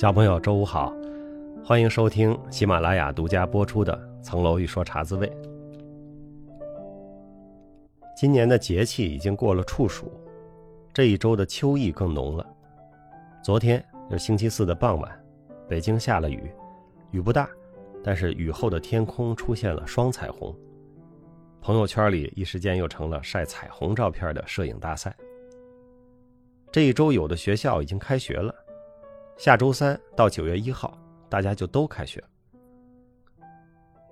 小朋友，周五好，欢迎收听喜马拉雅独家播出的《层楼一说茶滋味》。今年的节气已经过了处暑，这一周的秋意更浓了。昨天是星期四的傍晚，北京下了雨，雨不大，但是雨后的天空出现了双彩虹。朋友圈里一时间又成了晒彩虹照片的摄影大赛。这一周有的学校已经开学了。下周三到九月一号，大家就都开学。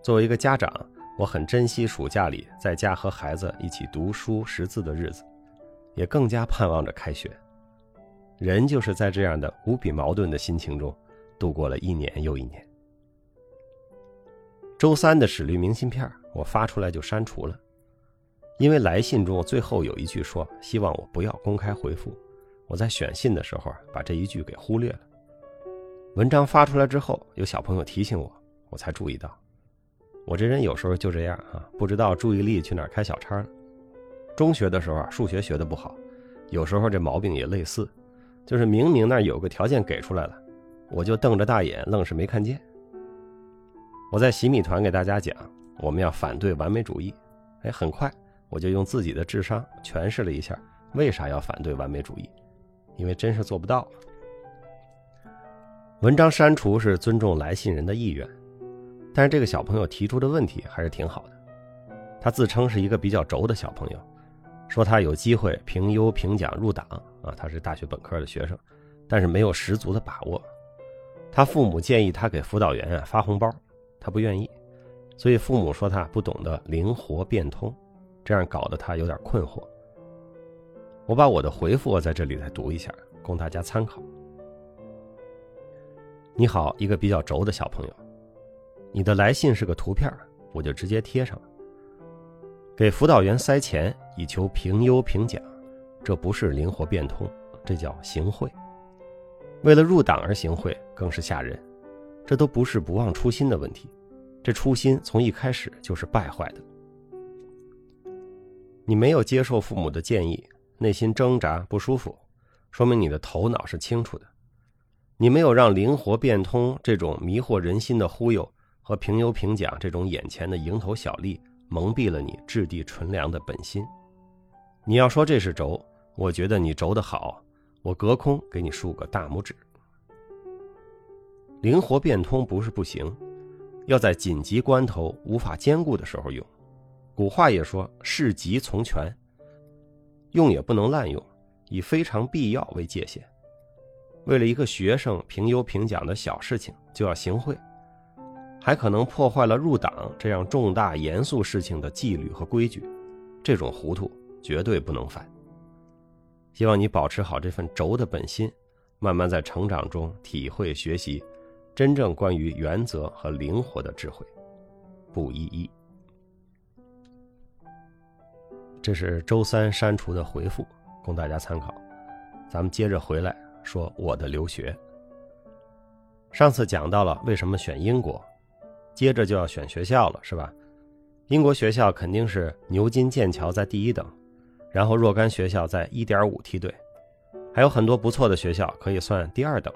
作为一个家长，我很珍惜暑假里在家和孩子一起读书识字的日子，也更加盼望着开学。人就是在这样的无比矛盾的心情中，度过了一年又一年。周三的史律明信片，我发出来就删除了，因为来信中最后有一句说希望我不要公开回复，我在选信的时候把这一句给忽略了。文章发出来之后，有小朋友提醒我，我才注意到。我这人有时候就这样啊，不知道注意力去哪儿开小差了。中学的时候啊，数学学的不好，有时候这毛病也类似，就是明明那儿有个条件给出来了，我就瞪着大眼，愣是没看见。我在洗米团给大家讲，我们要反对完美主义。哎，很快我就用自己的智商诠释了一下为啥要反对完美主义，因为真是做不到。文章删除是尊重来信人的意愿，但是这个小朋友提出的问题还是挺好的。他自称是一个比较轴的小朋友，说他有机会评优评奖入党啊，他是大学本科的学生，但是没有十足的把握。他父母建议他给辅导员啊发红包，他不愿意，所以父母说他不懂得灵活变通，这样搞得他有点困惑。我把我的回复在这里再读一下，供大家参考。你好，一个比较轴的小朋友，你的来信是个图片，我就直接贴上了。给辅导员塞钱以求评优评奖，这不是灵活变通，这叫行贿。为了入党而行贿，更是吓人。这都不是不忘初心的问题，这初心从一开始就是败坏的。你没有接受父母的建议，内心挣扎不舒服，说明你的头脑是清楚的。你没有让灵活变通这种迷惑人心的忽悠和评优评奖这种眼前的蝇头小利蒙蔽了你质地纯良的本心。你要说这是轴，我觉得你轴的好，我隔空给你竖个大拇指。灵活变通不是不行，要在紧急关头无法兼顾的时候用。古话也说事急从权，用也不能滥用，以非常必要为界限。为了一个学生评优评奖的小事情就要行贿，还可能破坏了入党这样重大严肃事情的纪律和规矩，这种糊涂绝对不能犯。希望你保持好这份轴的本心，慢慢在成长中体会学习真正关于原则和灵活的智慧。不一一。这是周三删除的回复，供大家参考。咱们接着回来。说我的留学。上次讲到了为什么选英国，接着就要选学校了，是吧？英国学校肯定是牛津、剑桥在第一等，然后若干学校在一点五梯队，还有很多不错的学校可以算第二等。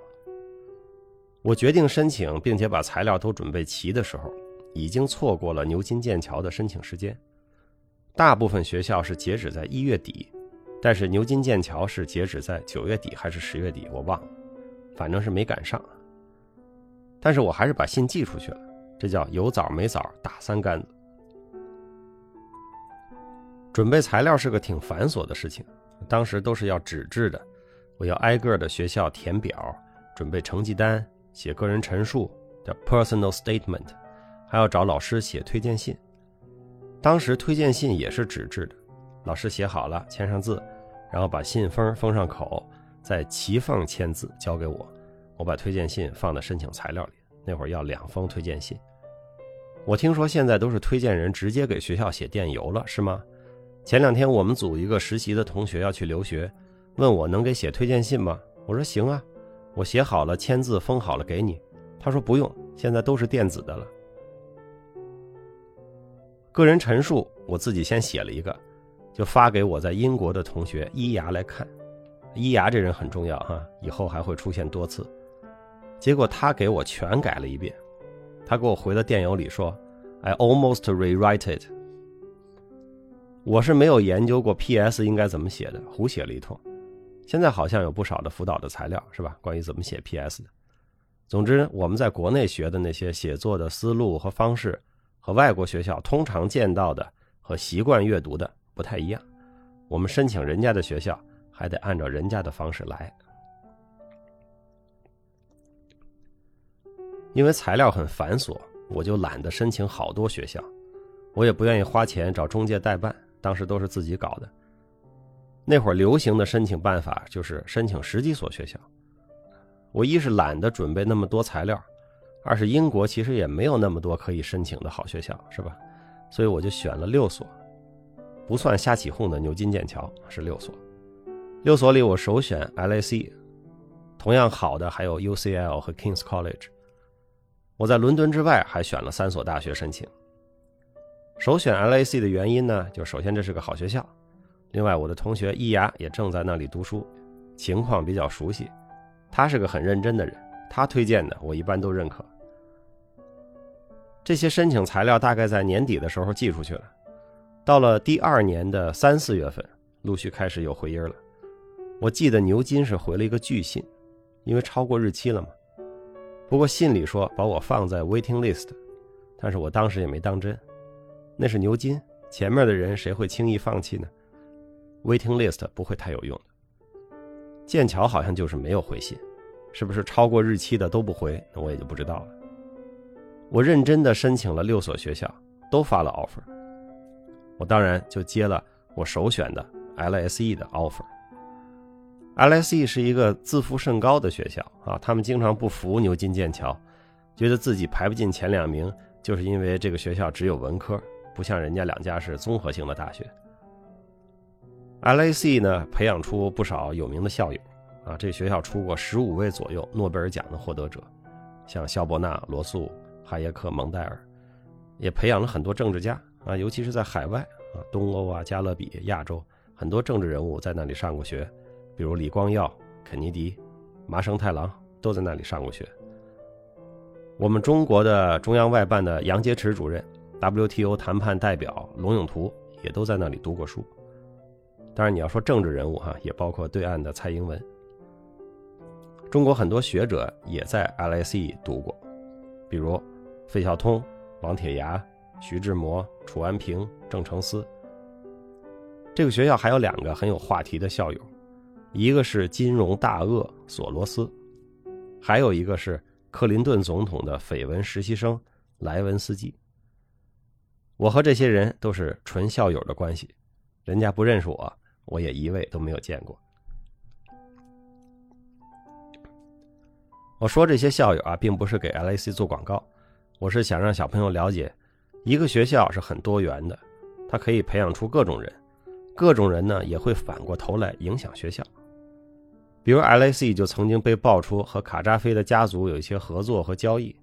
我决定申请，并且把材料都准备齐的时候，已经错过了牛津、剑桥的申请时间。大部分学校是截止在一月底。但是牛津、剑桥是截止在九月底还是十月底，我忘了，反正是没赶上。但是我还是把信寄出去了，这叫有枣没枣打三竿子。准备材料是个挺繁琐的事情，当时都是要纸质的，我要挨个的学校填表，准备成绩单，写个人陈述叫 personal statement，还要找老师写推荐信。当时推荐信也是纸质的，老师写好了，签上字。然后把信封封上口，再齐缝签字交给我，我把推荐信放在申请材料里。那会儿要两封推荐信，我听说现在都是推荐人直接给学校写电邮了，是吗？前两天我们组一个实习的同学要去留学，问我能给写推荐信吗？我说行啊，我写好了，签字封好了给你。他说不用，现在都是电子的了。个人陈述我自己先写了一个。就发给我在英国的同学伊牙来看，伊牙这人很重要哈，以后还会出现多次。结果他给我全改了一遍。他给我回的电邮里说：“I almost rewrite it。”我是没有研究过 P.S 应该怎么写的，胡写了一通。现在好像有不少的辅导的材料，是吧？关于怎么写 P.S 的。总之，我们在国内学的那些写作的思路和方式，和外国学校通常见到的和习惯阅读的不太一样。我们申请人家的学校，还得按照人家的方式来。因为材料很繁琐，我就懒得申请好多学校，我也不愿意花钱找中介代办。当时都是自己搞的。那会儿流行的申请办法就是申请十几所学校。我一是懒得准备那么多材料，二是英国其实也没有那么多可以申请的好学校，是吧？所以我就选了六所，不算瞎起哄的牛津、剑桥是六所。六所里我首选 LAC，同样好的还有 UCL 和 Kings College。我在伦敦之外还选了三所大学申请。首选 LAC 的原因呢，就首先这是个好学校，另外我的同学易牙也正在那里读书，情况比较熟悉，他是个很认真的人，他推荐的我一般都认可。这些申请材料大概在年底的时候寄出去了，到了第二年的三四月份，陆续开始有回音了。我记得牛津是回了一个拒信，因为超过日期了嘛。不过信里说把我放在 waiting list，但是我当时也没当真。那是牛津，前面的人谁会轻易放弃呢？Waiting list 不会太有用的。剑桥好像就是没有回信，是不是超过日期的都不回？那我也就不知道了。我认真的申请了六所学校，都发了 offer。我当然就接了我首选的 LSE 的 offer。LSE 是一个自负甚高的学校啊，他们经常不服牛津、剑桥，觉得自己排不进前两名，就是因为这个学校只有文科。不像人家两家是综合性的大学，LAC 呢培养出不少有名的校友，啊，这学校出过十五位左右诺贝尔奖的获得者，像肖伯纳、罗素、哈耶克、蒙代尔，也培养了很多政治家啊，尤其是在海外啊，东欧啊、加勒比、亚洲，很多政治人物在那里上过学，比如李光耀、肯尼迪、麻生太郎都在那里上过学。我们中国的中央外办的杨洁篪主任。WTO 谈判代表龙永图也都在那里读过书。当然，你要说政治人物哈，也包括对岸的蔡英文。中国很多学者也在 LSE 读过，比如费孝通、王铁牙、徐志摩、楚安平、郑成思。这个学校还有两个很有话题的校友，一个是金融大鳄索罗斯，还有一个是克林顿总统的绯闻实习生莱文斯基。我和这些人都是纯校友的关系，人家不认识我，我也一位都没有见过。我说这些校友啊，并不是给 LAC 做广告，我是想让小朋友了解，一个学校是很多元的，它可以培养出各种人，各种人呢也会反过头来影响学校。比如 LAC 就曾经被爆出和卡扎菲的家族有一些合作和交易。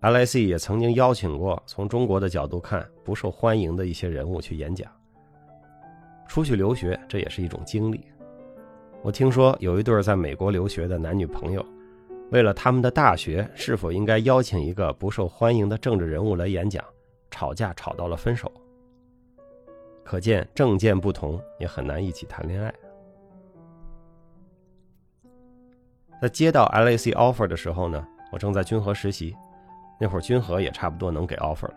LAC 也曾经邀请过从中国的角度看不受欢迎的一些人物去演讲。出去留学这也是一种经历。我听说有一对在美国留学的男女朋友，为了他们的大学是否应该邀请一个不受欢迎的政治人物来演讲，吵架吵到了分手。可见政见不同也很难一起谈恋爱。在接到 LAC offer 的时候呢，我正在君和实习。那会儿君和也差不多能给 offer 了，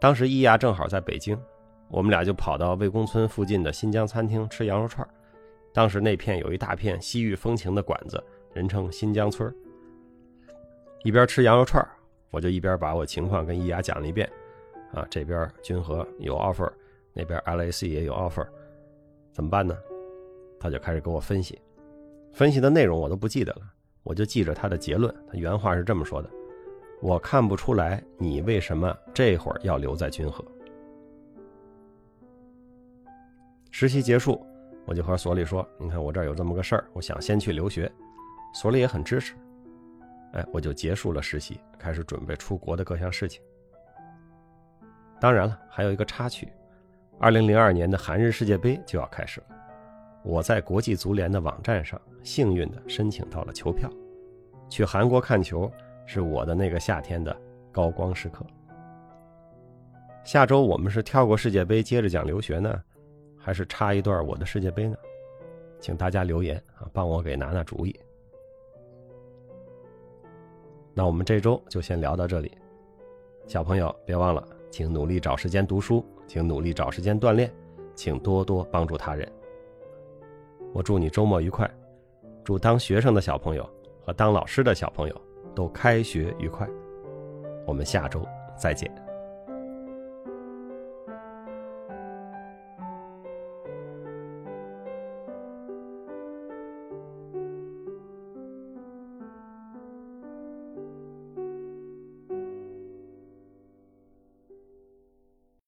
当时伊牙正好在北京，我们俩就跑到魏公村附近的新疆餐厅吃羊肉串当时那片有一大片西域风情的馆子，人称新疆村一边吃羊肉串我就一边把我情况跟伊牙讲了一遍。啊，这边君和有 offer，那边 LAC 也有 offer，怎么办呢？他就开始给我分析，分析的内容我都不记得了，我就记着他的结论。他原话是这么说的。我看不出来你为什么这会儿要留在君和。实习结束，我就和所里说：“你看我这儿有这么个事儿，我想先去留学。”所里也很支持。哎，我就结束了实习，开始准备出国的各项事情。当然了，还有一个插曲：二零零二年的韩日世界杯就要开始了。我在国际足联的网站上幸运的申请到了球票。去韩国看球是我的那个夏天的高光时刻。下周我们是跳过世界杯接着讲留学呢，还是插一段我的世界杯呢？请大家留言啊，帮我给拿拿主意。那我们这周就先聊到这里，小朋友别忘了，请努力找时间读书，请努力找时间锻炼，请多多帮助他人。我祝你周末愉快，祝当学生的小朋友和当老师的小朋友都开学愉快。我们下周再见。